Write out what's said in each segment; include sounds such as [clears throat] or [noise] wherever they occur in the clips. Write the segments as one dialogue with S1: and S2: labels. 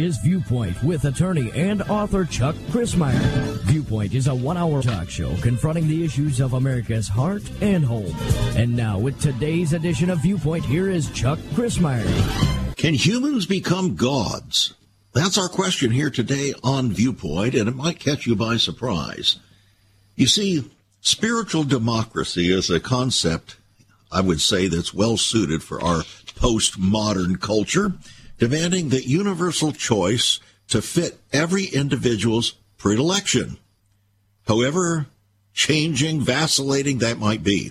S1: is Viewpoint with attorney and author Chuck Crismier. Viewpoint is a one hour talk show confronting the issues of America's heart and home. And now, with today's edition of Viewpoint, here is Chuck Crismier.
S2: Can humans become gods? That's our question here today on Viewpoint, and it might catch you by surprise. You see, spiritual democracy is a concept, I would say, that's well suited for our postmodern culture demanding the universal choice to fit every individual's predilection, however changing, vacillating that might be.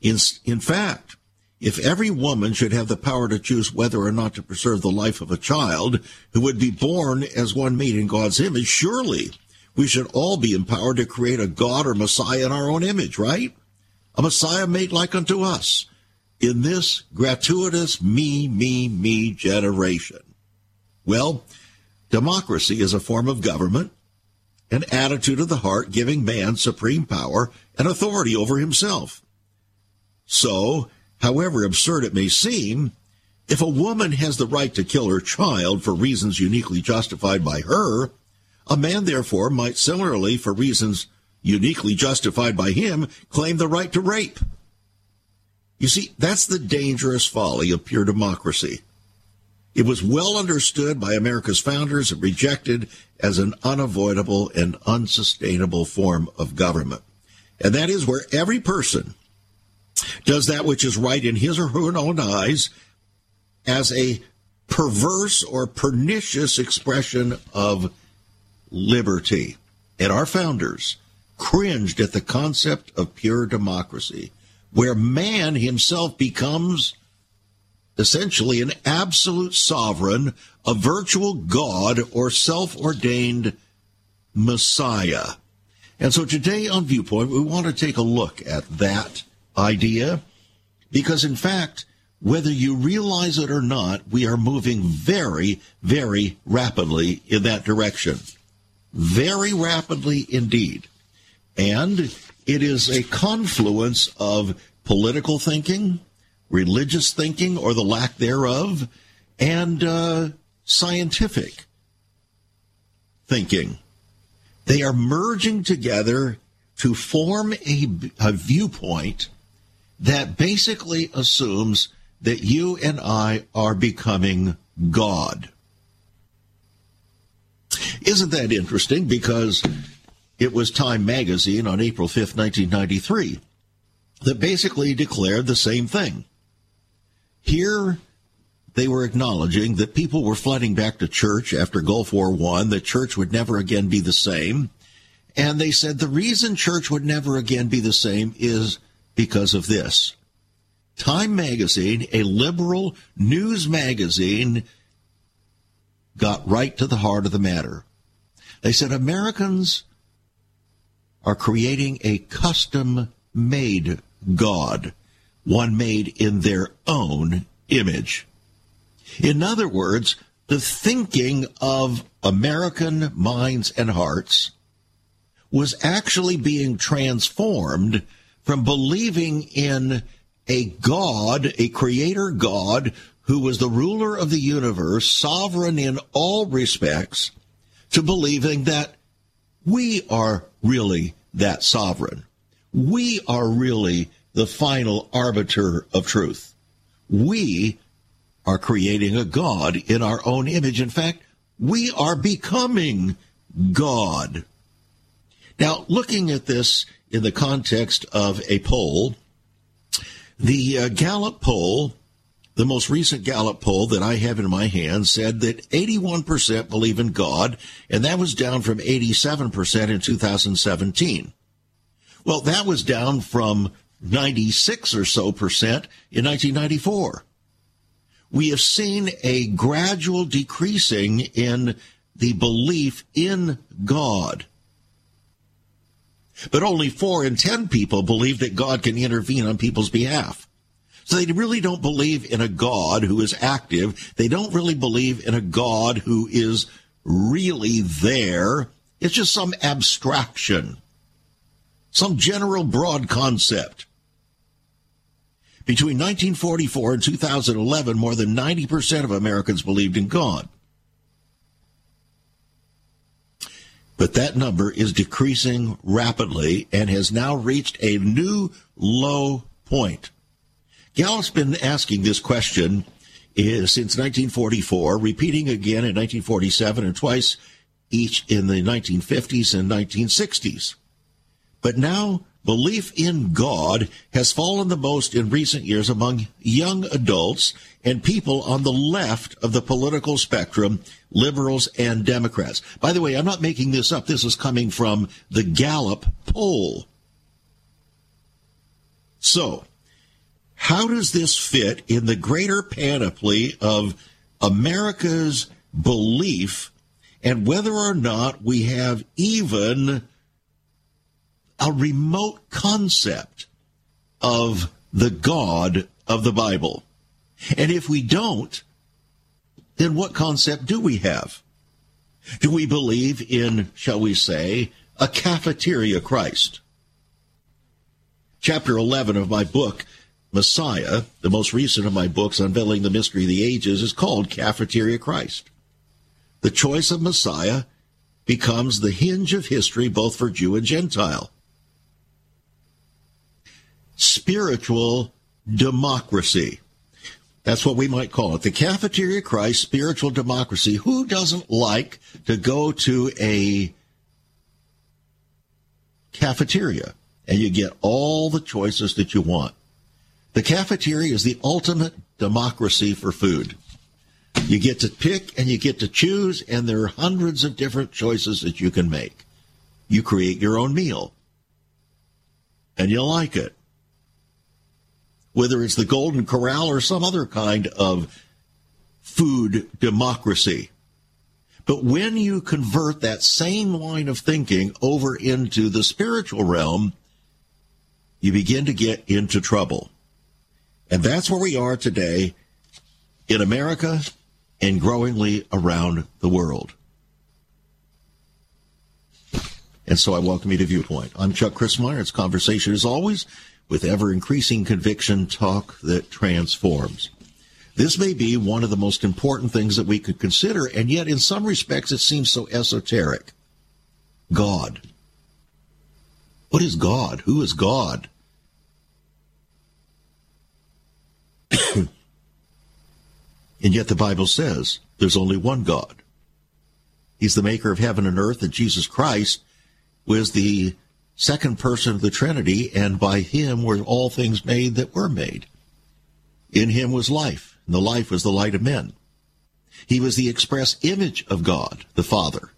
S2: In, in fact, if every woman should have the power to choose whether or not to preserve the life of a child who would be born as one made in God's image, surely we should all be empowered to create a God or Messiah in our own image, right? A Messiah made like unto us in this gratuitous me, me, me generation? Well, democracy is a form of government, an attitude of the heart giving man supreme power and authority over himself. So, however absurd it may seem, if a woman has the right to kill her child for reasons uniquely justified by her, a man therefore might similarly, for reasons uniquely justified by him, claim the right to rape. You see, that's the dangerous folly of pure democracy. It was well understood by America's founders and rejected as an unavoidable and unsustainable form of government. And that is where every person does that which is right in his or her own eyes as a perverse or pernicious expression of liberty. And our founders cringed at the concept of pure democracy where man himself becomes essentially an absolute sovereign, a virtual God or self ordained Messiah. And so today on Viewpoint, we want to take a look at that idea because, in fact, whether you realize it or not, we are moving very, very rapidly in that direction. Very rapidly indeed. And it is a confluence of political thinking, religious thinking, or the lack thereof, and uh, scientific thinking. They are merging together to form a, a viewpoint that basically assumes that you and I are becoming God. Isn't that interesting? Because it was Time magazine on April 5, 1993, that basically declared the same thing. Here, they were acknowledging that people were flooding back to church after Gulf War I, that church would never again be the same. And they said the reason church would never again be the same is because of this. Time magazine, a liberal news magazine, got right to the heart of the matter. They said Americans are creating a custom made God, one made in their own image. In other words, the thinking of American minds and hearts was actually being transformed from believing in a God, a creator God, who was the ruler of the universe, sovereign in all respects, to believing that we are really that sovereign. We are really the final arbiter of truth. We are creating a God in our own image. In fact, we are becoming God. Now, looking at this in the context of a poll, the uh, Gallup poll the most recent Gallup poll that I have in my hand said that 81% believe in God, and that was down from 87% in 2017. Well, that was down from 96 or so percent in 1994. We have seen a gradual decreasing in the belief in God. But only four in 10 people believe that God can intervene on people's behalf. So they really don't believe in a God who is active. They don't really believe in a God who is really there. It's just some abstraction, some general broad concept. Between 1944 and 2011, more than 90% of Americans believed in God. But that number is decreasing rapidly and has now reached a new low point. Gallup's been asking this question eh, since 1944, repeating again in 1947 and twice each in the 1950s and 1960s. But now belief in God has fallen the most in recent years among young adults and people on the left of the political spectrum, liberals and Democrats. By the way, I'm not making this up. This is coming from the Gallup poll. So, how does this fit in the greater panoply of America's belief and whether or not we have even a remote concept of the God of the Bible. And if we don't, then what concept do we have? Do we believe in, shall we say, a cafeteria Christ? Chapter 11 of my book, Messiah, the most recent of my books unveiling the mystery of the ages, is called Cafeteria Christ. The choice of Messiah becomes the hinge of history both for Jew and Gentile spiritual democracy. That's what we might call it. The cafeteria Christ, spiritual democracy. Who doesn't like to go to a cafeteria and you get all the choices that you want? The cafeteria is the ultimate democracy for food. You get to pick and you get to choose, and there are hundreds of different choices that you can make. You create your own meal, and you like it whether it's the Golden Corral or some other kind of food democracy. But when you convert that same line of thinking over into the spiritual realm, you begin to get into trouble. And that's where we are today in America and growingly around the world. And so I welcome you to Viewpoint. I'm Chuck Crismier. It's conversation as always with ever increasing conviction talk that transforms. This may be one of the most important things that we could consider, and yet in some respects it seems so esoteric. God. What is God? Who is God? [coughs] and yet the Bible says there's only one God. He's the maker of heaven and earth, and Jesus Christ was the second person of the Trinity, and by him were all things made that were made. In him was life, and the life was the light of men. He was the express image of God, the Father,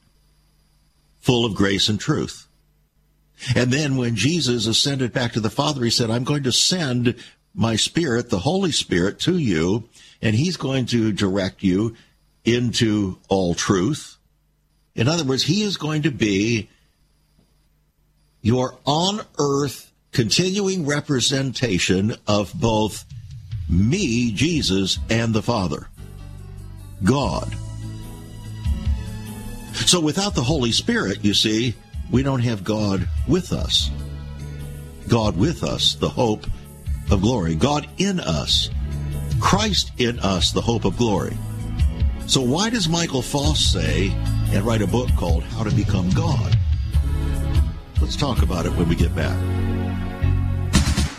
S2: full of grace and truth. And then when Jesus ascended back to the Father, he said, I'm going to send my Spirit, the Holy Spirit, to you, and he's going to direct you into all truth. In other words, he is going to be your on earth continuing representation of both me, Jesus, and the Father, God. So without the Holy Spirit, you see, we don't have God with us. God with us, the hope of glory. God in us. Christ in us, the hope of glory. So why does Michael Faust say and write a book called How to Become God? Let's talk about it when we get back.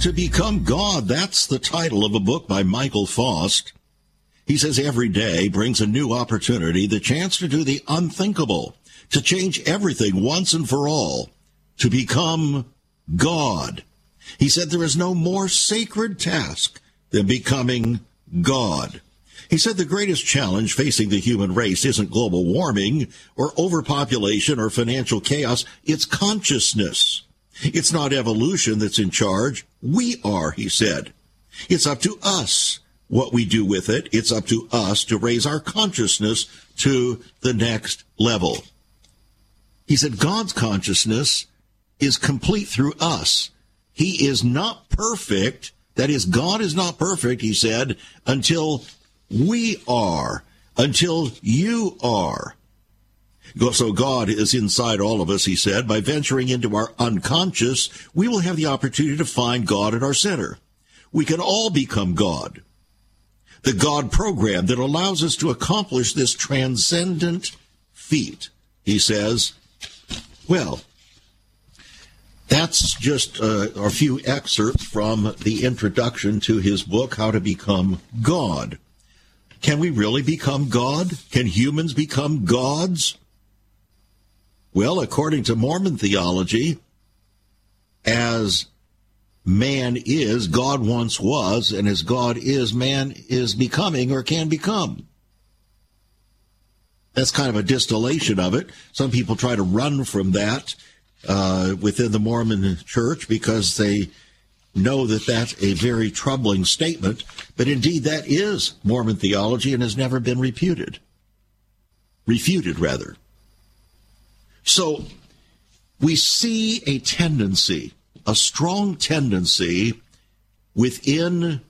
S2: to Become God. That's the title of a book by Michael Faust. He says every day brings a new opportunity, the chance to do the unthinkable, to change everything once and for all, to become God. He said there is no more sacred task than becoming God. He said the greatest challenge facing the human race isn't global warming or overpopulation or financial chaos, it's consciousness. It's not evolution that's in charge. We are, he said. It's up to us what we do with it. It's up to us to raise our consciousness to the next level. He said God's consciousness is complete through us. He is not perfect. That is, God is not perfect, he said, until we are, until you are. So God is inside all of us, he said. By venturing into our unconscious, we will have the opportunity to find God at our center. We can all become God. The God program that allows us to accomplish this transcendent feat, he says. Well, that's just uh, a few excerpts from the introduction to his book, How to Become God. Can we really become God? Can humans become gods? Well, according to Mormon theology, as man is, God once was, and as God is, man is becoming or can become. That's kind of a distillation of it. Some people try to run from that uh, within the Mormon church because they know that that's a very troubling statement. But indeed, that is Mormon theology and has never been refuted. Refuted, rather. So we see a tendency, a strong tendency within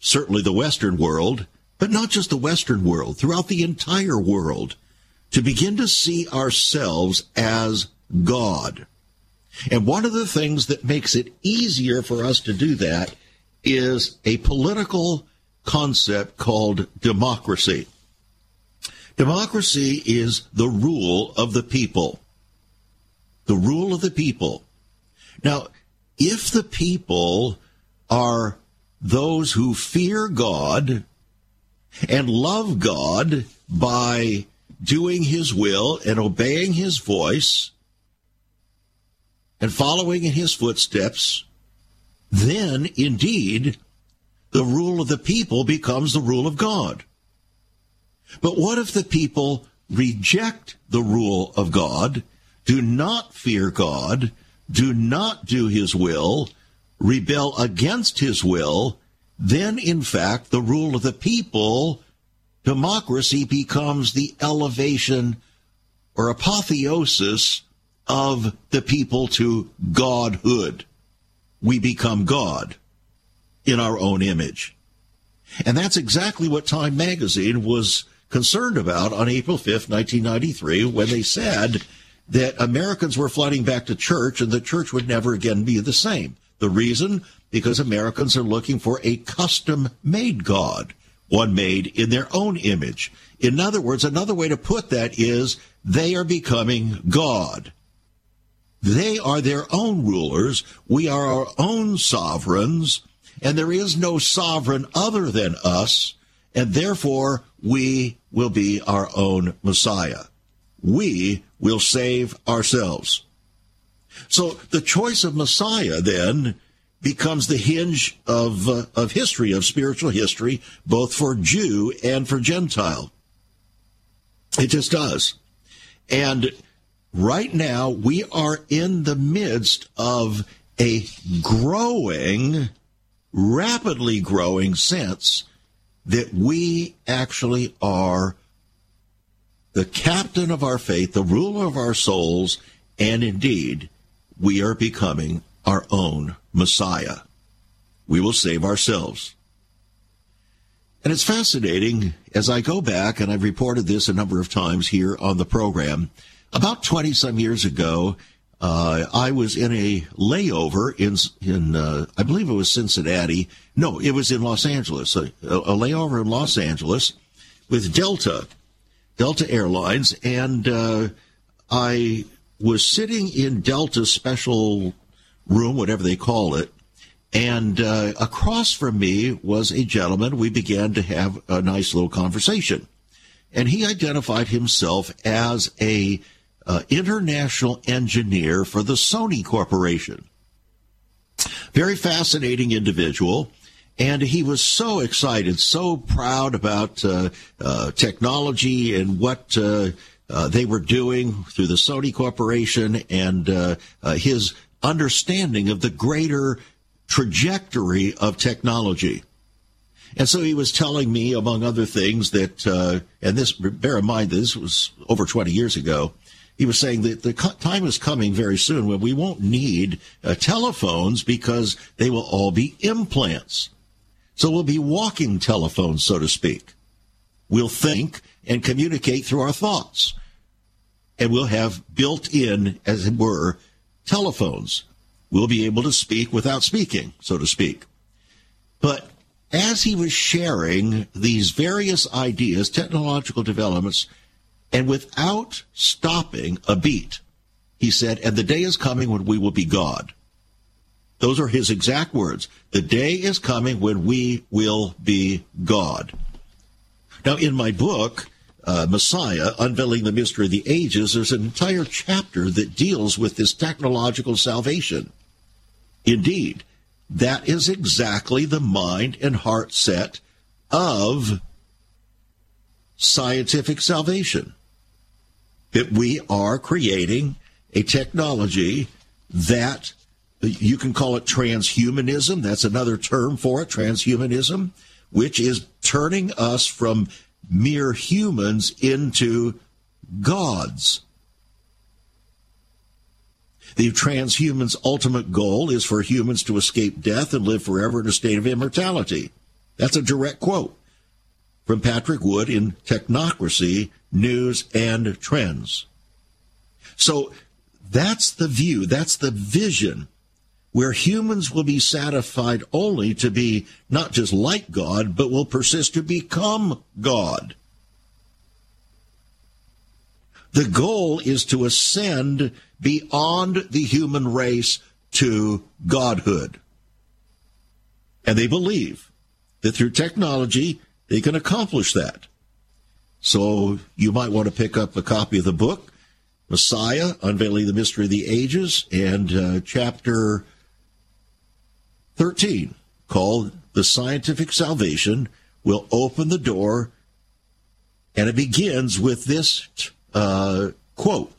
S2: certainly the Western world, but not just the Western world, throughout the entire world, to begin to see ourselves as God. And one of the things that makes it easier for us to do that is a political concept called democracy. Democracy is the rule of the people. The rule of the people. Now, if the people are those who fear God and love God by doing his will and obeying his voice and following in his footsteps, then indeed the rule of the people becomes the rule of God. But what if the people reject the rule of God, do not fear God, do not do his will, rebel against his will, then in fact the rule of the people, democracy becomes the elevation or apotheosis of the people to godhood. We become God in our own image. And that's exactly what Time magazine was concerned about on April 5th, 1993, when they said that Americans were flooding back to church and the church would never again be the same. The reason? Because Americans are looking for a custom made God, one made in their own image. In other words, another way to put that is they are becoming God. They are their own rulers. We are our own sovereigns, and there is no sovereign other than us, and therefore we will be our own Messiah. We will save ourselves. So the choice of Messiah then becomes the hinge of, uh, of history, of spiritual history, both for Jew and for Gentile. It just does. And right now we are in the midst of a growing, rapidly growing sense that we actually are the captain of our faith, the ruler of our souls, and indeed, we are becoming our own Messiah. We will save ourselves. And it's fascinating as I go back, and I've reported this a number of times here on the program. About 20 some years ago, uh, I was in a layover in in uh, I believe it was Cincinnati. No, it was in Los Angeles. A, a layover in Los Angeles with Delta, Delta Airlines, and uh, I was sitting in Delta's special room, whatever they call it, and uh, across from me was a gentleman. We began to have a nice little conversation, and he identified himself as a uh, international engineer for the Sony Corporation. Very fascinating individual. And he was so excited, so proud about uh, uh, technology and what uh, uh, they were doing through the Sony Corporation and uh, his understanding of the greater trajectory of technology. And so he was telling me, among other things, that, uh, and this, bear in mind, this was over 20 years ago. He was saying that the time is coming very soon when we won't need uh, telephones because they will all be implants. So we'll be walking telephones, so to speak. We'll think and communicate through our thoughts. And we'll have built in, as it were, telephones. We'll be able to speak without speaking, so to speak. But as he was sharing these various ideas, technological developments, and without stopping a beat, he said, and the day is coming when we will be God. Those are his exact words. The day is coming when we will be God. Now, in my book, uh, Messiah, Unveiling the Mystery of the Ages, there's an entire chapter that deals with this technological salvation. Indeed, that is exactly the mind and heart set of scientific salvation. That we are creating a technology that you can call it transhumanism. That's another term for it, transhumanism, which is turning us from mere humans into gods. The transhuman's ultimate goal is for humans to escape death and live forever in a state of immortality. That's a direct quote from Patrick Wood in Technocracy, News and Trends. So that's the view, that's the vision where humans will be satisfied only to be not just like God, but will persist to become God. The goal is to ascend beyond the human race to godhood. And they believe that through technology, they can accomplish that. So you might want to pick up a copy of the book, Messiah, Unveiling the Mystery of the Ages, and uh, chapter 13, called The Scientific Salvation, will open the door, and it begins with this uh, quote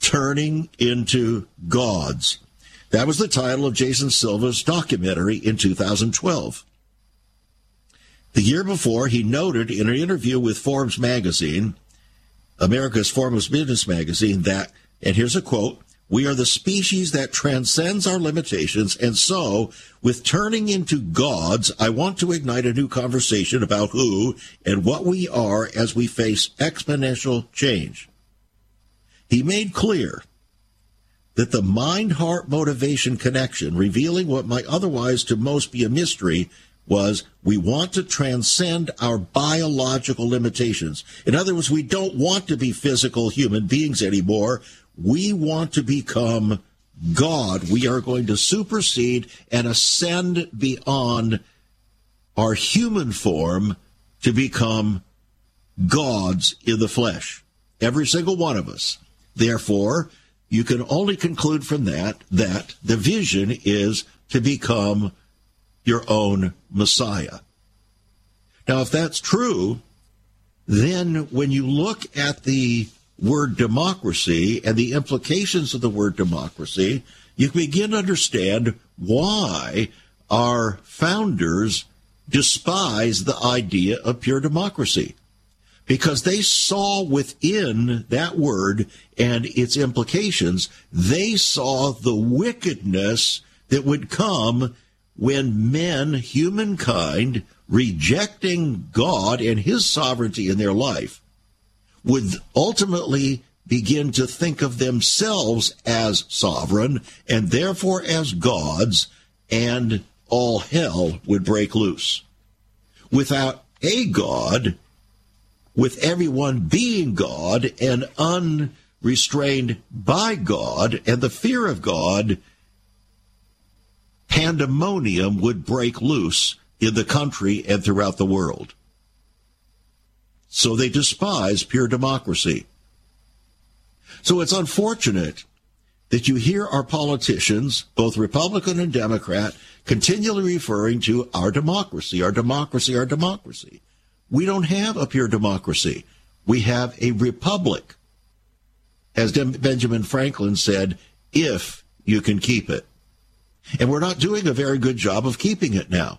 S2: Turning into Gods. That was the title of Jason Silva's documentary in 2012. The year before, he noted in an interview with Forbes magazine, America's foremost business magazine, that, and here's a quote, we are the species that transcends our limitations. And so, with turning into gods, I want to ignite a new conversation about who and what we are as we face exponential change. He made clear that the mind heart motivation connection, revealing what might otherwise to most be a mystery, was we want to transcend our biological limitations. In other words, we don't want to be physical human beings anymore. We want to become God. We are going to supersede and ascend beyond our human form to become gods in the flesh. Every single one of us. Therefore, you can only conclude from that that the vision is to become your own Messiah. Now, if that's true, then when you look at the word democracy and the implications of the word democracy, you begin to understand why our founders despise the idea of pure democracy. Because they saw within that word and its implications, they saw the wickedness that would come when men, humankind, rejecting God and his sovereignty in their life, would ultimately begin to think of themselves as sovereign and therefore as gods, and all hell would break loose. Without a God, with everyone being God and unrestrained by God and the fear of God, pandemonium would break loose in the country and throughout the world. So they despise pure democracy. So it's unfortunate that you hear our politicians, both Republican and Democrat, continually referring to our democracy, our democracy, our democracy. We don't have a pure democracy. We have a republic. As Benjamin Franklin said, if you can keep it. And we're not doing a very good job of keeping it now.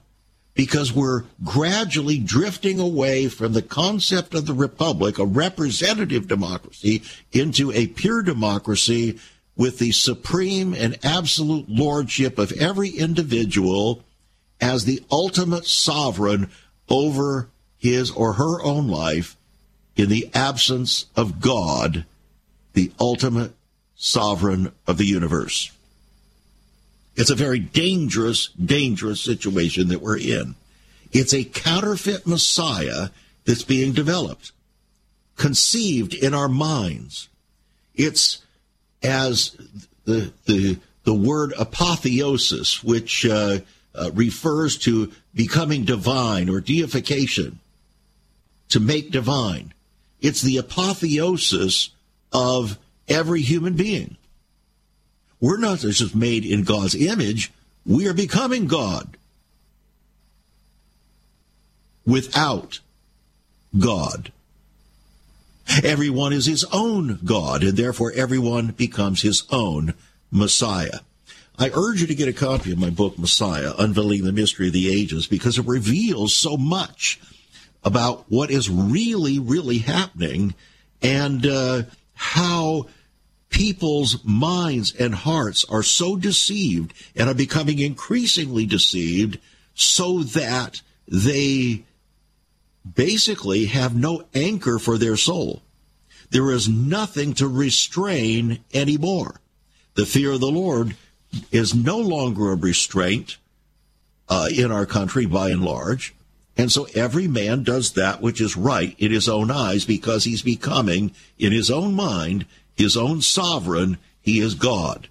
S2: because we're gradually drifting away from the concept of the republic, a representative democracy, into a pure democracy with the supreme and absolute lordship of every individual as the ultimate sovereign over his or her own life in the absence of God, the ultimate sovereign of the universe. It's a very dangerous, dangerous situation that we're in. It's a counterfeit Messiah that's being developed, conceived in our minds. It's as the the the word apotheosis, which uh, uh, refers to becoming divine or deification, to make divine. It's the apotheosis of every human being. We're not just made in God's image, we are becoming God without God. Everyone is his own God, and therefore everyone becomes his own Messiah. I urge you to get a copy of my book, Messiah, Unveiling the Mystery of the Ages, because it reveals so much about what is really, really happening and uh, how people's minds and hearts are so deceived and are becoming increasingly deceived so that they basically have no anchor for their soul. There is nothing to restrain anymore. The fear of the Lord is no longer a restraint uh, in our country by and large. And so every man does that which is right in his own eyes because he's becoming, in his own mind, his own sovereign. He is God.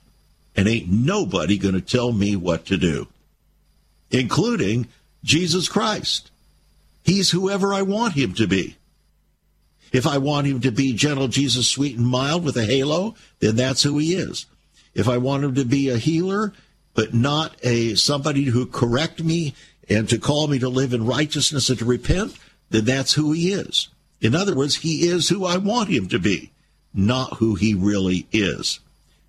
S2: And ain't nobody going to tell me what to do, including Jesus Christ. He's whoever I want him to be. If I want him to be gentle Jesus, sweet and mild with a halo, then that's who he is. If I want him to be a healer, but not a somebody who correct me and to call me to live in righteousness and to repent, then that's who he is. In other words, he is who I want him to be, not who he really is.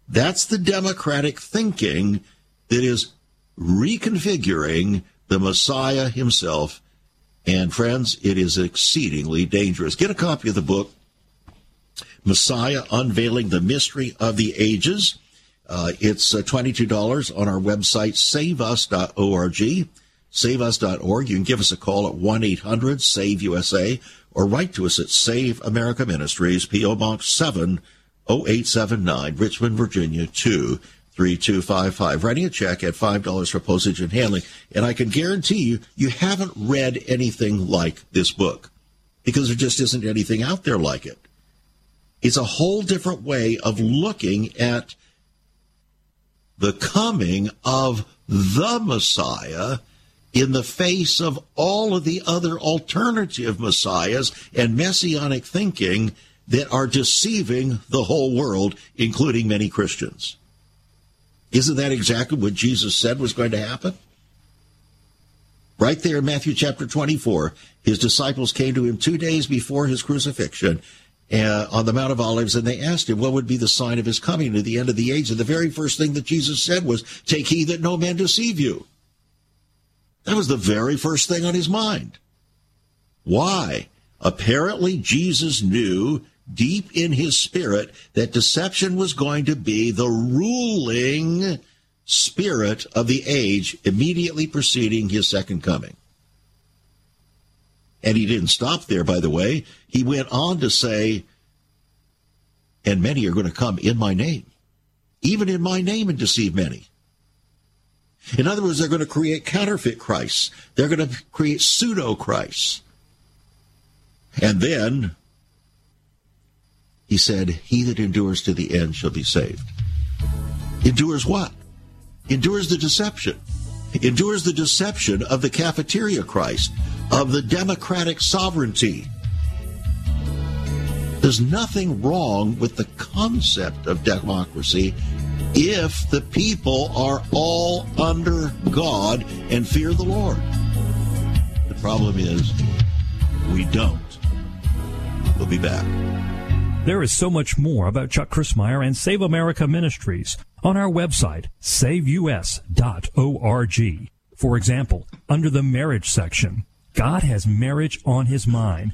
S2: That's the democratic thinking that is reconfiguring the Messiah himself. And friends, it is exceedingly dangerous. Get a copy of the book, Messiah Unveiling the Mystery of the Ages. Uh, it's uh, $22 on our website, saveus.org saveus.org. You can give us a call at 1 800 SAVE USA or write to us at Save America Ministries, P.O. Box 70879, Richmond, Virginia 23255. Writing a check at $5 for postage and handling. And I can guarantee you, you haven't read anything like this book because there just isn't anything out there like it. It's a whole different way of looking at the coming of the Messiah in the face of all of the other alternative messiahs and messianic thinking that are deceiving the whole world, including many Christians. Isn't that exactly what Jesus said was going to happen? Right there in Matthew chapter 24, his disciples came to him two days before his crucifixion uh, on the Mount of Olives, and they asked him what would be the sign of his coming to the end of the age. And the very first thing that Jesus said was, Take heed that no man deceive you. That was the very first thing on his mind. Why? Apparently, Jesus knew deep in his spirit that deception was going to be the ruling spirit of the age immediately preceding his second coming. And he didn't stop there, by the way. He went on to say, and many are going to come in my name, even in my name and deceive many. In other words, they're going to create counterfeit Christs. They're going to create pseudo Christs. And then he said, He that endures to the end shall be saved. Endures what? Endures the deception. Endures the deception of the cafeteria Christ, of the democratic sovereignty. There's nothing wrong with the concept of democracy if the people are all under God and fear the Lord. The problem is we don't. We'll be back.
S3: There is so much more about Chuck Crismier and Save America Ministries on our website, saveus.org. For example, under the marriage section, God has marriage on his mind.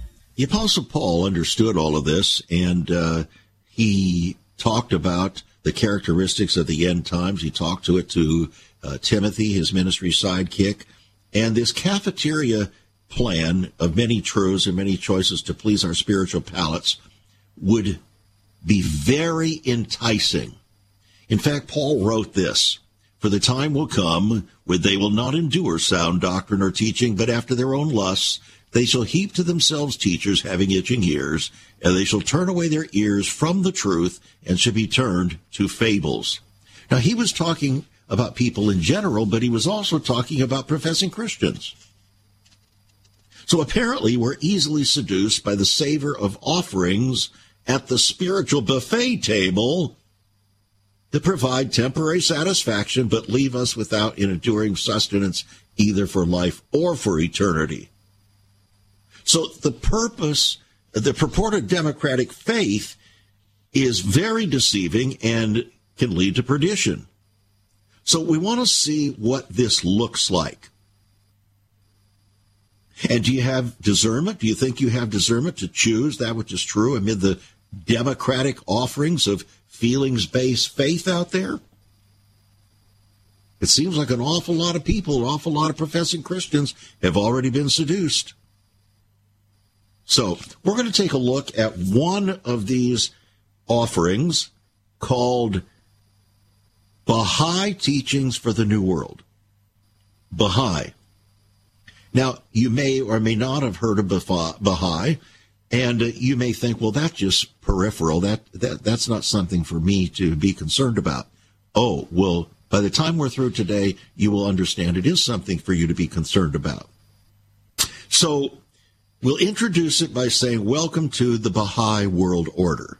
S2: the Apostle Paul understood all of this, and uh, he talked about the characteristics of the end times. He talked to it to uh, Timothy, his ministry sidekick, and this cafeteria plan of many truths and many choices to please our spiritual palates would be very enticing. In fact, Paul wrote this. For the time will come when they will not endure sound doctrine or teaching, but after their own lusts they shall heap to themselves teachers having itching ears, and they shall turn away their ears from the truth and shall be turned to fables. Now, he was talking about people in general, but he was also talking about professing Christians. So apparently, we're easily seduced by the savor of offerings at the spiritual buffet table that provide temporary satisfaction but leave us without enduring sustenance either for life or for eternity. So the purpose, the purported democratic faith is very deceiving and can lead to perdition. So we want to see what this looks like. And do you have discernment? Do you think you have discernment to choose that which is true amid the democratic offerings of feelings based faith out there? It seems like an awful lot of people, an awful lot of professing Christians have already been seduced. So we're going to take a look at one of these offerings called Baha'i Teachings for the New World. Baha'i. Now, you may or may not have heard of Baha'i, and uh, you may think, well, that's just peripheral. That, that That's not something for me to be concerned about. Oh, well, by the time we're through today, you will understand it is something for you to be concerned about. So We'll introduce it by saying, Welcome to the Baha'i World Order.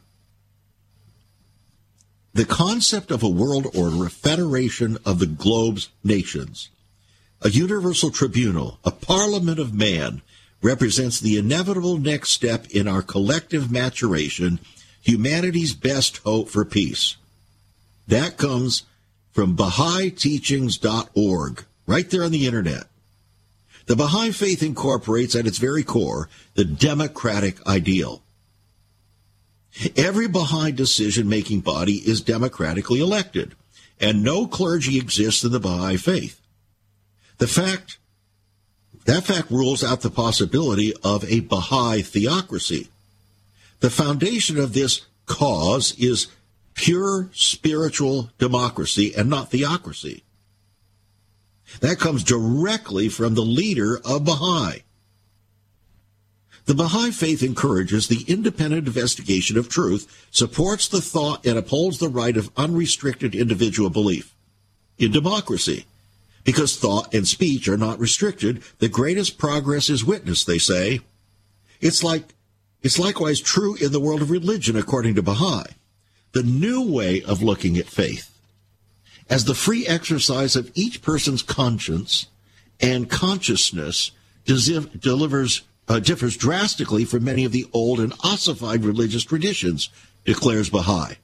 S2: The concept of a world order, a federation of the globe's nations, a universal tribunal, a parliament of man, represents the inevitable next step in our collective maturation, humanity's best hope for peace. That comes from BahaiTeachings.org, right there on the internet. The Baha'i Faith incorporates at its very core the democratic ideal. Every Baha'i decision making body is democratically elected, and no clergy exists in the Baha'i faith. The fact that fact rules out the possibility of a Baha'i theocracy. The foundation of this cause is pure spiritual democracy and not theocracy. That comes directly from the leader of Baha'i. The Baha'i faith encourages the independent investigation of truth, supports the thought, and upholds the right of unrestricted individual belief. In democracy, because thought and speech are not restricted, the greatest progress is witnessed, they say. It's like it's likewise true in the world of religion, according to Baha'i. The new way of looking at faith as the free exercise of each person's conscience and consciousness delivers uh, differs drastically from many of the old and ossified religious traditions, declares Baha'i.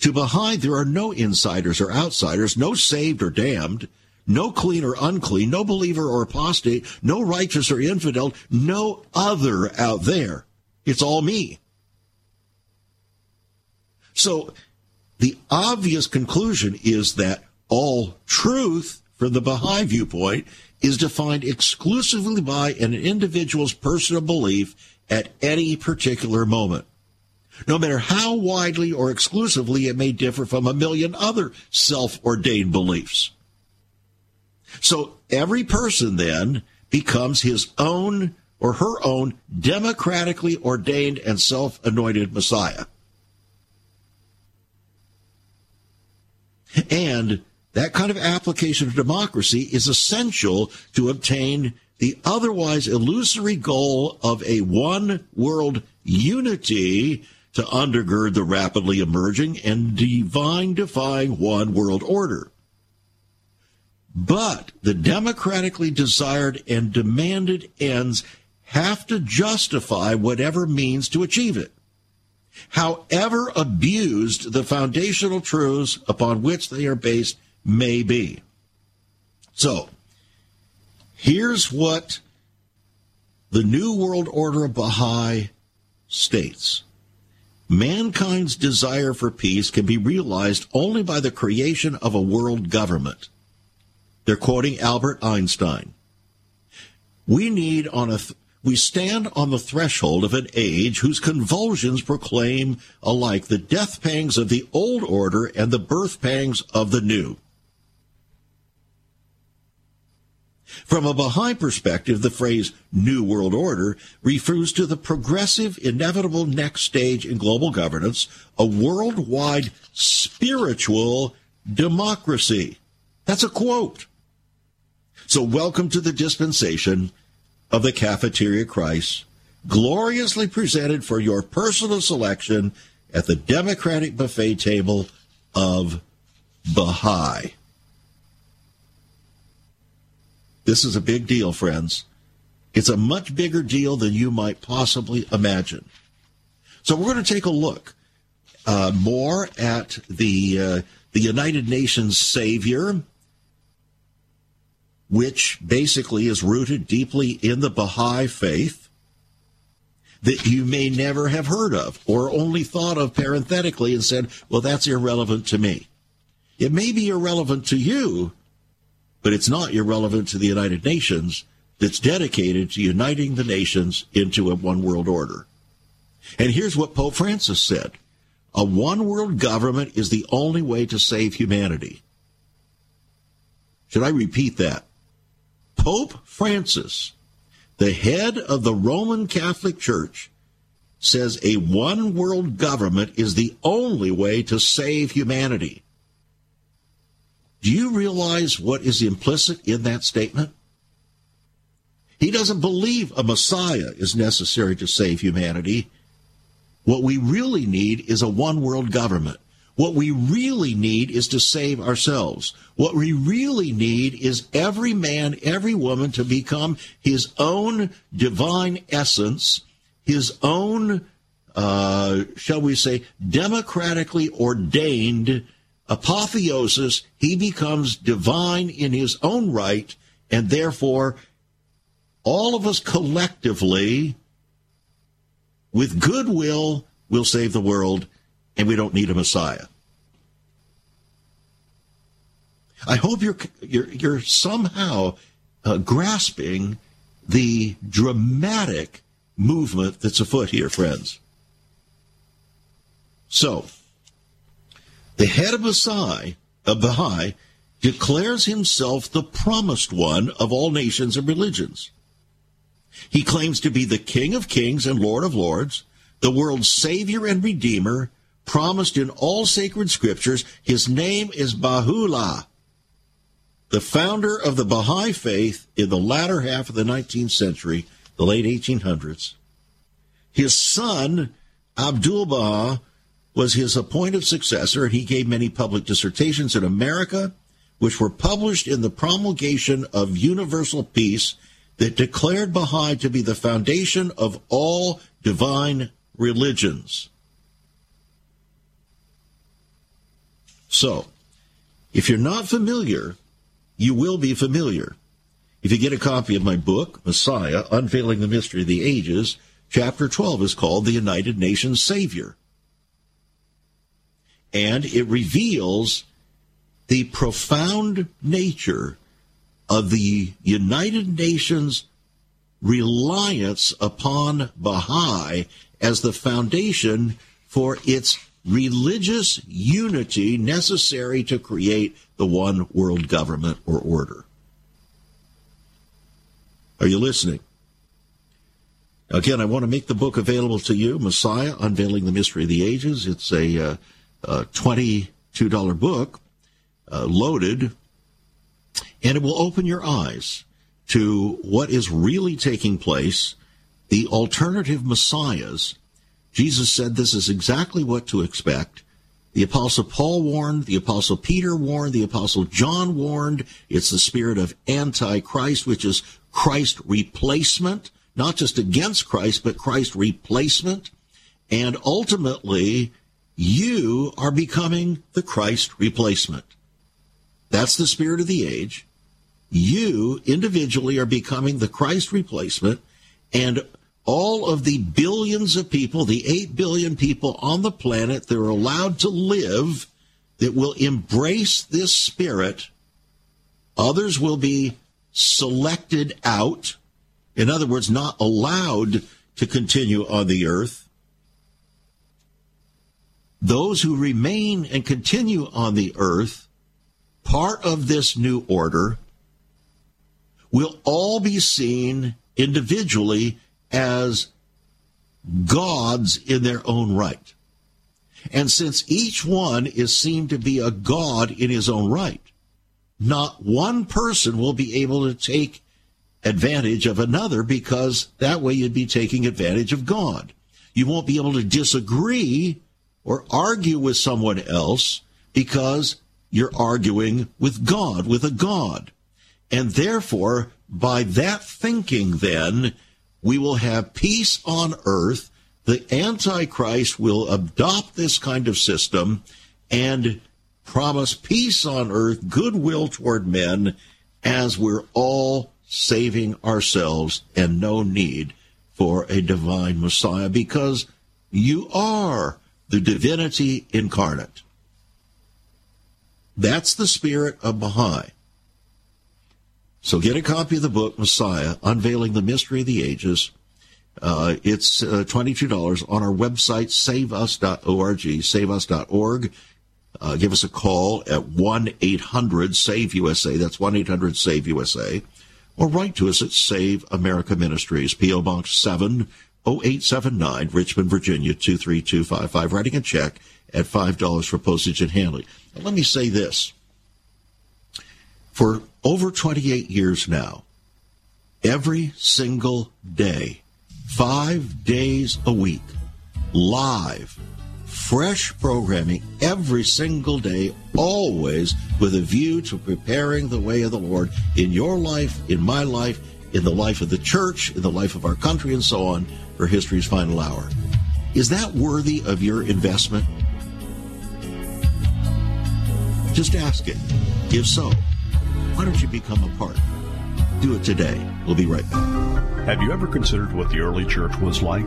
S2: To Baha'i, there are no insiders or outsiders, no saved or damned, no clean or unclean, no believer or apostate, no righteous or infidel, no other out there. It's all me. So the obvious conclusion is that all truth from the Baha'i viewpoint is defined exclusively by an individual's personal belief at any particular moment. no matter how widely or exclusively it may differ from a million other self ordained beliefs. So every person then becomes his own or her own democratically ordained and self anointed Messiah. And that kind of application of democracy is essential to obtain the otherwise illusory goal of a one world unity to undergird the rapidly emerging and divine defying one world order. But the democratically desired and demanded ends have to justify whatever means to achieve it. However abused the foundational truths upon which they are based may be. So, here's what the New World Order of Baha'i states. Mankind's desire for peace can be realized only by the creation of a world government. They're quoting Albert Einstein. We need on a th- we stand on the threshold of an age whose convulsions proclaim alike the death pangs of the old order and the birth pangs of the new. From a Baha'i perspective, the phrase New World Order refers to the progressive, inevitable next stage in global governance, a worldwide spiritual democracy. That's a quote. So, welcome to the dispensation of the Cafeteria Christ, gloriously presented for your personal selection at the Democratic Buffet table of Baha'i. This is a big deal, friends. It's a much bigger deal than you might possibly imagine. So we're going to take a look uh, more at the uh, the United Nations Savior, which basically is rooted deeply in the Baha'i faith that you may never have heard of or only thought of parenthetically and said, well, that's irrelevant to me. It may be irrelevant to you, but it's not irrelevant to the United Nations that's dedicated to uniting the nations into a one world order. And here's what Pope Francis said. A one world government is the only way to save humanity. Should I repeat that? Pope Francis, the head of the Roman Catholic Church, says a one world government is the only way to save humanity. Do you realize what is implicit in that statement? He doesn't believe a Messiah is necessary to save humanity. What we really need is a one world government. What we really need is to save ourselves. What we really need is every man, every woman to become his own divine essence, his own, uh, shall we say, democratically ordained apotheosis. He becomes divine in his own right, and therefore, all of us collectively, with goodwill, will save the world and we don't need a Messiah. I hope you're you're, you're somehow uh, grasping the dramatic movement that's afoot here, friends. So, the head of Baha'i, of Baha'i declares himself the promised one of all nations and religions. He claims to be the King of Kings and Lord of Lords, the world's Savior and Redeemer, promised in all sacred scriptures. His name is Baha'u'llah, the founder of the Baha'i faith in the latter half of the 19th century, the late 1800s. His son, Abdul Baha, was his appointed successor, and he gave many public dissertations in America, which were published in the promulgation of universal peace that declared Baha'i to be the foundation of all divine religions. So, if you're not familiar, you will be familiar. If you get a copy of my book, Messiah, Unveiling the Mystery of the Ages, chapter 12 is called The United Nations Savior. And it reveals the profound nature of the United Nations reliance upon Baha'i as the foundation for its religious unity necessary to create the one world government or order. Are you listening? Again, I want to make the book available to you, Messiah, Unveiling the Mystery of the Ages. It's a, uh, a $22 book, uh, loaded, and it will open your eyes to what is really taking place, the alternative messiahs. Jesus said this is exactly what to expect. The Apostle Paul warned, the Apostle Peter warned, the Apostle John warned. It's the spirit of Antichrist, which is Christ replacement, not just against Christ, but Christ replacement. And ultimately, you are becoming the Christ replacement. That's the spirit of the age. You individually are becoming the Christ replacement, and all of the billions of people, the 8 billion people on the planet that are allowed to live that will embrace this spirit, others will be selected out. In other words, not allowed to continue on the earth. Those who remain and continue on the earth, part of this new order, will all be seen individually as gods in their own right. And since each one is seen to be a god in his own right, not one person will be able to take advantage of another because that way you'd be taking advantage of God. You won't be able to disagree or argue with someone else because you're arguing with God, with a God. And therefore, by that thinking, then, we will have peace on earth. The Antichrist will adopt this kind of system and promise peace on earth, goodwill toward men, as we're all saving ourselves and no need for a divine Messiah because you are the divinity incarnate. That's the spirit of Baha'i. So get a copy of the book, Messiah, Unveiling the Mystery of the Ages. Uh, it's uh, $22 on our website, saveus.org, saveus.org. Uh, give us a call at 1-800-SAVE-USA. That's 1-800-SAVE-USA. Or write to us at Save America Ministries, P.O. Box 70879, Richmond, Virginia 23255. Writing a check at $5 for postage and handling. Now, let me say this. For over 28 years now, every single day, five days a week, live, fresh programming every single day, always with a view to preparing the way of the Lord in your life, in my life, in the life of the church, in the life of our country, and so on for history's final hour. Is that worthy of your investment? Just ask it. If so, why don't you become a part? Do it today. We'll be right back.
S4: Have you ever considered what the early church was like?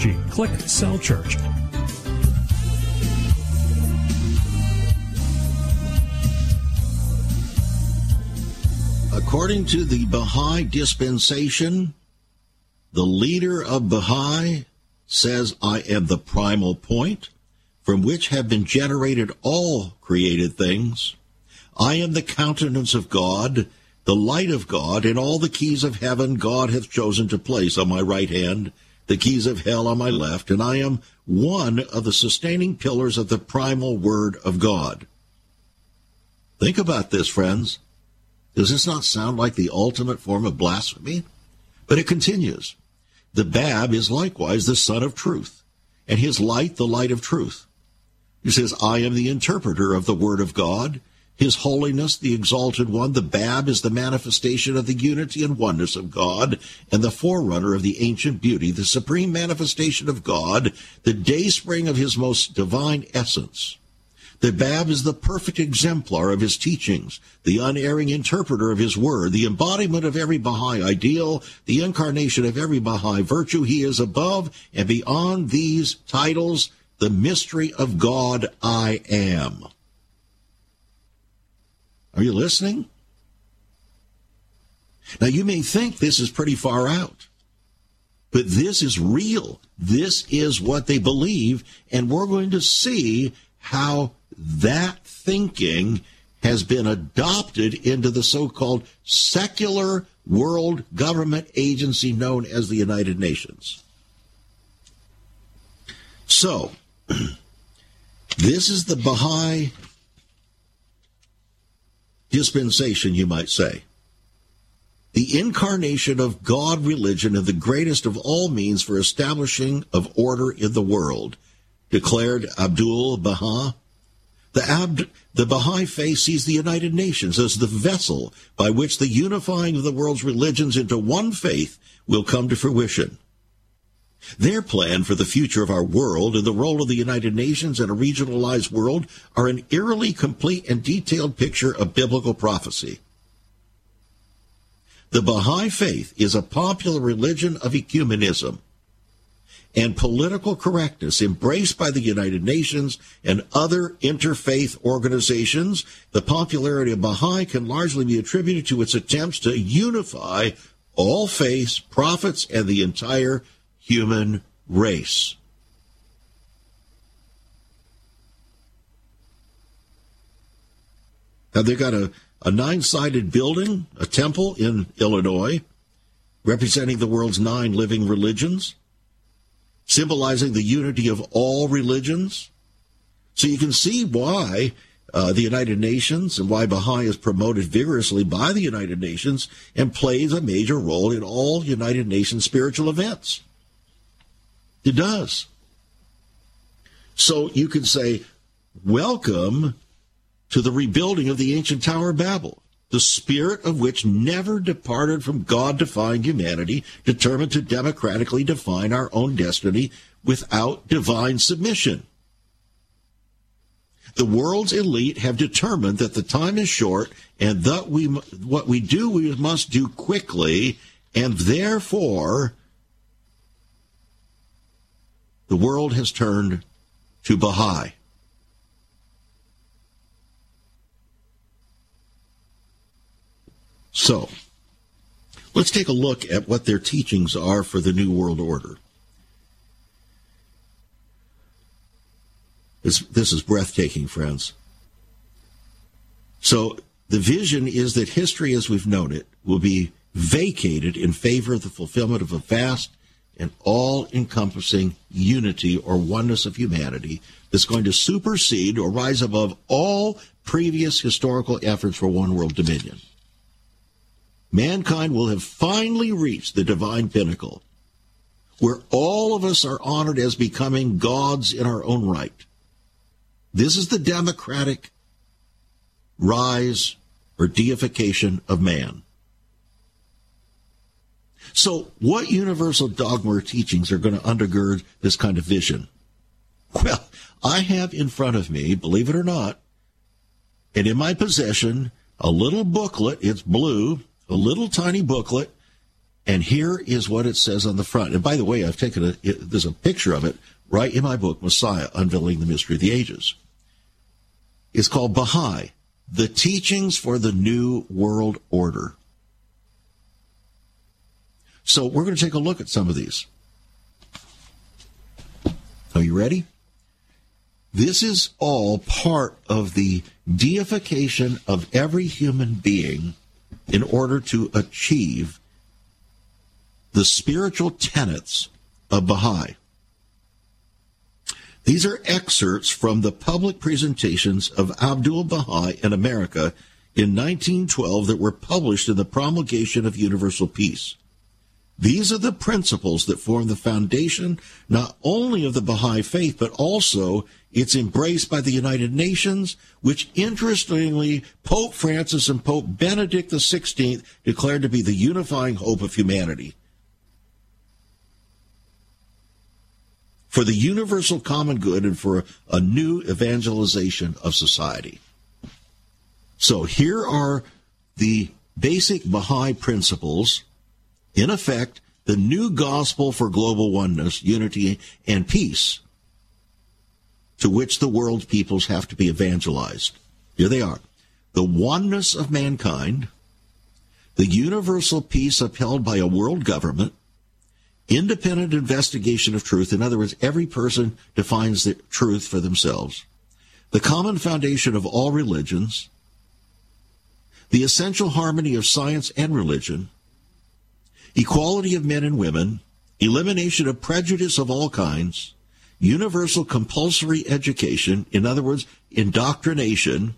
S3: Click Cell Church.
S2: According to the Baha'i dispensation, the leader of Baha'i says, I am the primal point from which have been generated all created things. I am the countenance of God, the light of God, and all the keys of heaven God hath chosen to place on my right hand the keys of hell on my left, and I am one of the sustaining pillars of the primal word of God. Think about this, friends. Does this not sound like the ultimate form of blasphemy? But it continues. The Bab is likewise the Sun of Truth, and his light the light of truth. He says, I am the interpreter of the Word of God. His holiness, the exalted one, the Bab is the manifestation of the unity and oneness of God, and the forerunner of the ancient beauty, the supreme manifestation of God, the dayspring of his most divine essence. The Bab is the perfect exemplar of his teachings, the unerring interpreter of his word, the embodiment of every Baha'i ideal, the incarnation of every Baha'i virtue. He is above and beyond these titles, the mystery of God I am. Are you listening? Now you may think this is pretty far out, but this is real. This is what they believe, and we're going to see how that thinking has been adopted into the so-called secular world government agency known as the United Nations. So, [clears throat] this is the Baha'i dispensation, you might say. The incarnation of God religion and the greatest of all means for establishing of order in the world, declared Abdul Baha the, Ab- the Baha'i faith sees the United Nations as the vessel by which the unifying of the world's religions into one faith will come to fruition. Their plan for the future of our world and the role of the United Nations in a regionalized world are an eerily complete and detailed picture of biblical prophecy. The Baha'i faith is a popular religion of ecumenism and political correctness embraced by the United Nations and other interfaith organizations, the popularity of Baha'i can largely be attributed to its attempts to unify all faiths, prophets, and the entire human race. Now they got a, a nine sided building, a temple in Illinois, representing the world's nine living religions symbolizing the unity of all religions. So you can see why uh, the United Nations and why Baha'i is promoted vigorously by the United Nations and plays a major role in all United Nations spiritual events. It does. So you can say, welcome to the rebuilding of the ancient Tower of Babel the spirit of which never departed from God defying humanity, determined to democratically define our own destiny without divine submission. The world's elite have determined that the time is short and that we, what we do, we must do quickly, and therefore the world has turned to Baha'i. So, let's take a look at what their teachings are for the New World Order. This, this is breathtaking, friends. So, the vision is that history as we've known it will be vacated in favor of the fulfillment of a vast and all encompassing unity or oneness of humanity that's going to supersede or rise above all previous historical efforts for one world dominion mankind will have finally reached the divine pinnacle where all of us are honored as becoming gods in our own right. This is the democratic rise or deification of man. So, what universal dogma or teachings are going to undergird this kind of vision? Well, I have in front of me, believe it or not, and in my possession, a little booklet. It's blue a little tiny booklet, and here is what it says on the front. And by the way, I've taken a, there's a picture of it right in my book, Messiah, Unveiling the Mystery of the Ages. It's called Baha'i, The Teachings for the New World Order. So we're going to take a look at some of these. Are you ready? This is all part of the deification of every human being in order to achieve the spiritual tenets of Baha'i. These are excerpts from the public presentations of Abdul Baha in America in 1912 that were published in the Promulgation of Universal Peace. These are the principles that form the foundation not only of the Baha'i faith, but also it's embraced by the United Nations, which interestingly Pope Francis and Pope Benedict XVI declared to be the unifying hope of humanity. For the universal common good and for a new evangelization of society. So here are the basic Baha'i principles in effect, the new gospel for global oneness, unity, and peace to which the world's peoples have to be evangelized. Here they are. The oneness of mankind, the universal peace upheld by a world government, independent investigation of truth. In other words, every person defines the truth for themselves. The common foundation of all religions, the essential harmony of science and religion, equality of men and women, elimination of prejudice of all kinds, universal compulsory education, in other words, indoctrination,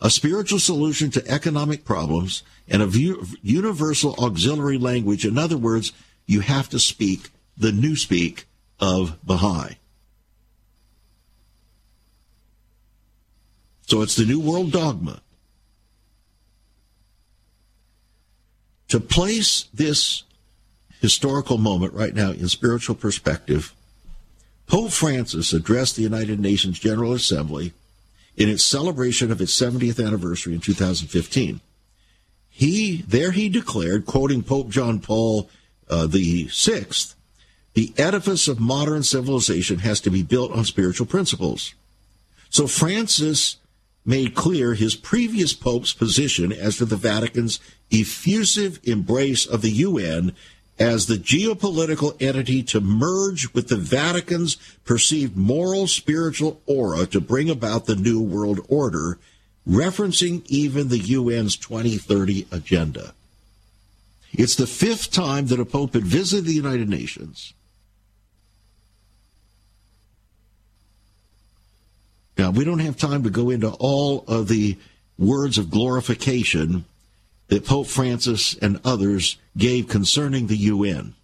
S2: a spiritual solution to economic problems, and a universal auxiliary language. In other words, you have to speak the new speak of Baha'i. So it's the New World Dogma. To place this historical moment right now in spiritual perspective, Pope Francis addressed the United Nations General Assembly in its celebration of its 70th anniversary in 2015. He there he declared, quoting Pope John Paul uh, the Sixth, the edifice of modern civilization has to be built on spiritual principles. So Francis made clear his previous pope's position as to the Vatican's effusive embrace of the UN as the geopolitical entity to merge with the Vatican's perceived moral spiritual aura to bring about the New World Order, referencing even the UN's 2030 agenda. It's the fifth time that a pope had visited the United Nations. Now, we don't have time to go into all of the words of glorification that Pope Francis and others gave concerning the UN.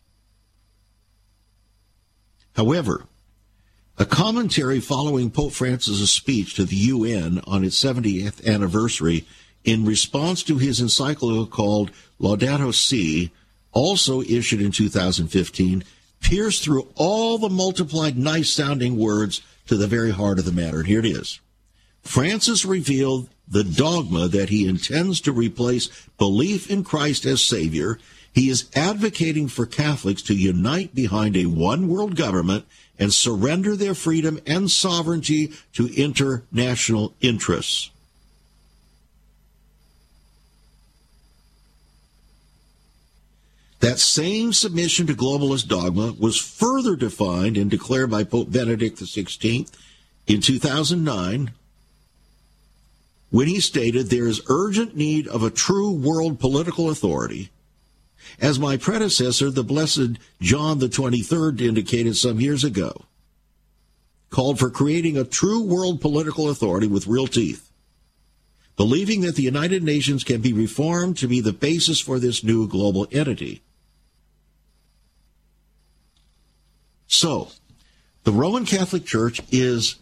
S2: However, a commentary following Pope Francis's speech to the UN on its 70th anniversary in response to his encyclical called Laudato Si, also issued in 2015, pierced through all the multiplied nice sounding words to the very heart of the matter. And here it is. Francis revealed the dogma that he intends to replace belief in Christ as Savior. He is advocating for Catholics to unite behind a one world government and surrender their freedom and sovereignty to international interests. That same submission to globalist dogma was further defined and declared by Pope Benedict XVI in 2009 when he stated there is urgent need of a true world political authority, as my predecessor, the Blessed John 23rd, indicated some years ago, called for creating a true world political authority with real teeth, believing that the United Nations can be reformed to be the basis for this new global entity. So, the Roman Catholic Church is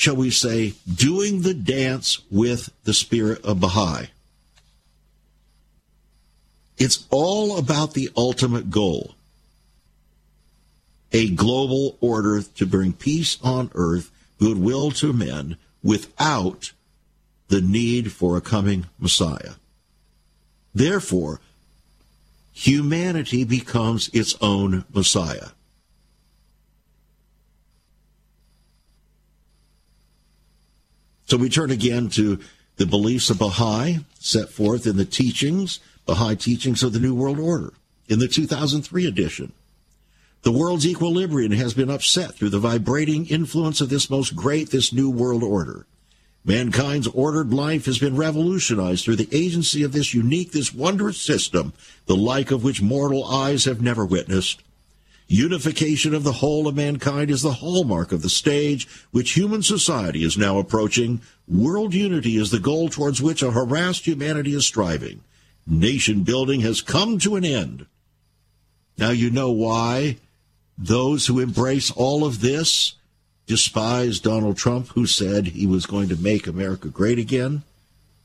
S2: shall we say, doing the dance with the spirit of Baha'i. It's all about the ultimate goal a global order to bring peace on earth, goodwill to men, without the need for a coming Messiah. Therefore, humanity becomes its own Messiah. So we turn again to the beliefs of Baha'i set forth in the teachings, Baha'i teachings of the New World Order in the 2003 edition. The world's equilibrium has been upset through the vibrating influence of this most great, this New World Order. Mankind's ordered life has been revolutionized through the agency of this unique, this wondrous system, the like of which mortal eyes have never witnessed. Unification of the whole of mankind is the hallmark of the stage which human society is now approaching, World unity is the goal towards which a harassed humanity is striving. Nation building has come to an end. Now you know why those who embrace all of this despise Donald Trump, who said he was going to make America great again.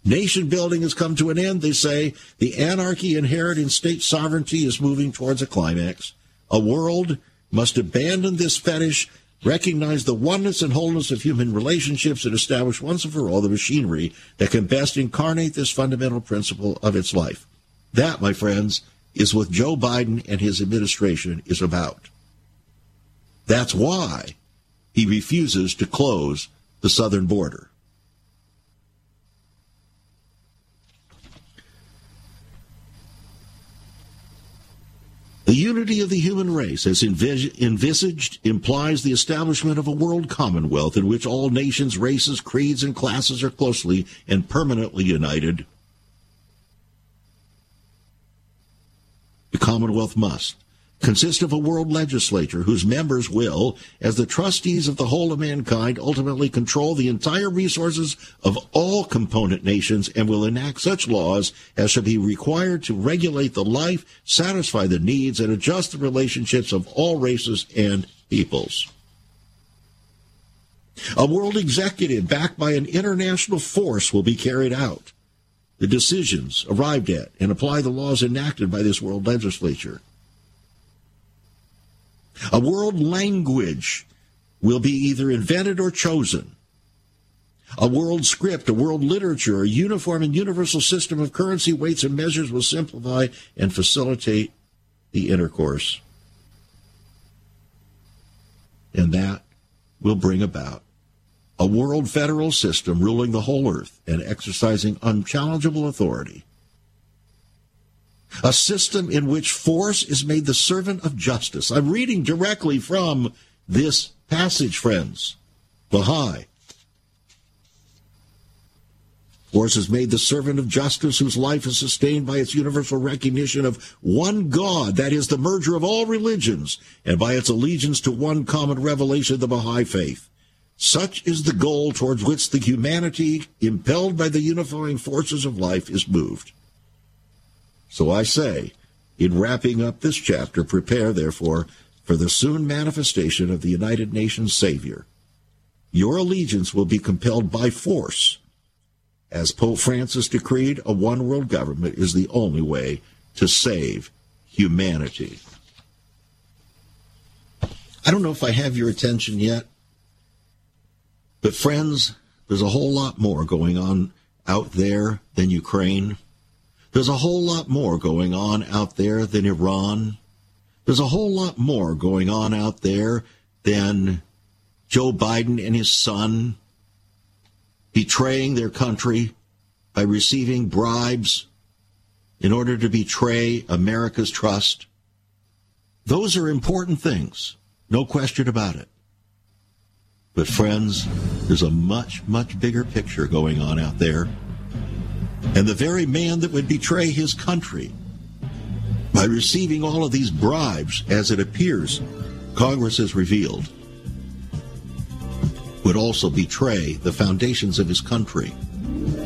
S2: Nation building has come to an end, they say. The anarchy inherent in state sovereignty is moving towards a climax. A world must abandon this fetish, recognize the oneness and wholeness of human relationships, and establish once and for all the machinery that can best incarnate this fundamental principle of its life. That, my friends, is what Joe Biden and his administration is about. That's why he refuses to close the southern border. The unity of the human race, as envisaged, implies the establishment of a world commonwealth in which all nations, races, creeds, and classes are closely and permanently united. The Commonwealth must consist of a world legislature whose members will, as the trustees of the whole of mankind, ultimately control the entire resources of all component nations and will enact such laws as shall be required to regulate the life, satisfy the needs, and adjust the relationships of all races and peoples. A world executive backed by an international force will be carried out. The decisions arrived at and apply the laws enacted by this world legislature. A world language will be either invented or chosen. A world script, a world literature, a uniform and universal system of currency, weights, and measures will simplify and facilitate the intercourse. And that will bring about a world federal system ruling the whole earth and exercising unchallengeable authority a system in which force is made the servant of justice. I'm reading directly from this passage, friends. Baha'i. Force is made the servant of justice whose life is sustained by its universal recognition of one God, that is the merger of all religions, and by its allegiance to one common revelation, the Baha'i faith. Such is the goal towards which the humanity, impelled by the unifying forces of life, is moved. So I say, in wrapping up this chapter, prepare, therefore, for the soon manifestation of the United Nations Savior. Your allegiance will be compelled by force. As Pope Francis decreed, a one world government is the only way to save humanity. I don't know if I have your attention yet, but friends, there's a whole lot more going on out there than Ukraine. There's a whole lot more going on out there than Iran. There's a whole lot more going on out there than Joe Biden and his son betraying their country by receiving bribes in order to betray America's trust. Those are important things, no question about it. But, friends, there's a much, much bigger picture going on out there and the very man that would betray his country. By receiving all of these bribes, as it appears Congress has revealed, would also betray the foundations of his country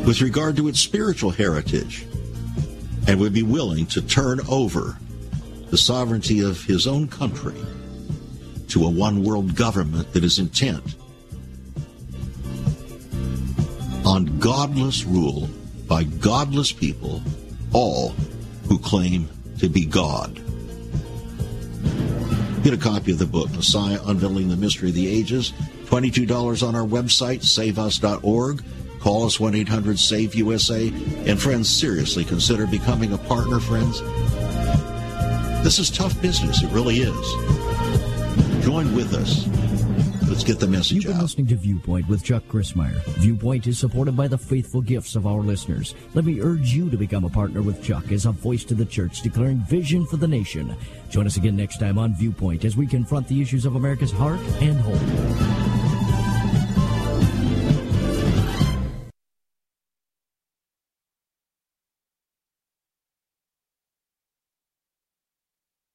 S2: with regard to its spiritual heritage and would be willing to turn over the sovereignty of his own country to a one world government that is intent on godless rule by godless people, all who claim to be God. Get a copy of the book, Messiah Unveiling the Mystery of the Ages. $22 on our website, saveus.org. Call us 1 800 SAVE USA. And friends, seriously consider becoming a partner, friends. This is tough business. It really is. Join with us Let's get the message
S1: You've been
S2: out.
S1: listening to Viewpoint with Chuck Crismier. Viewpoint is supported by the faithful gifts of our listeners. Let me urge you to become a partner with Chuck as a voice to the church declaring vision for the nation. Join us again next time on Viewpoint as we confront the issues of America's heart and home.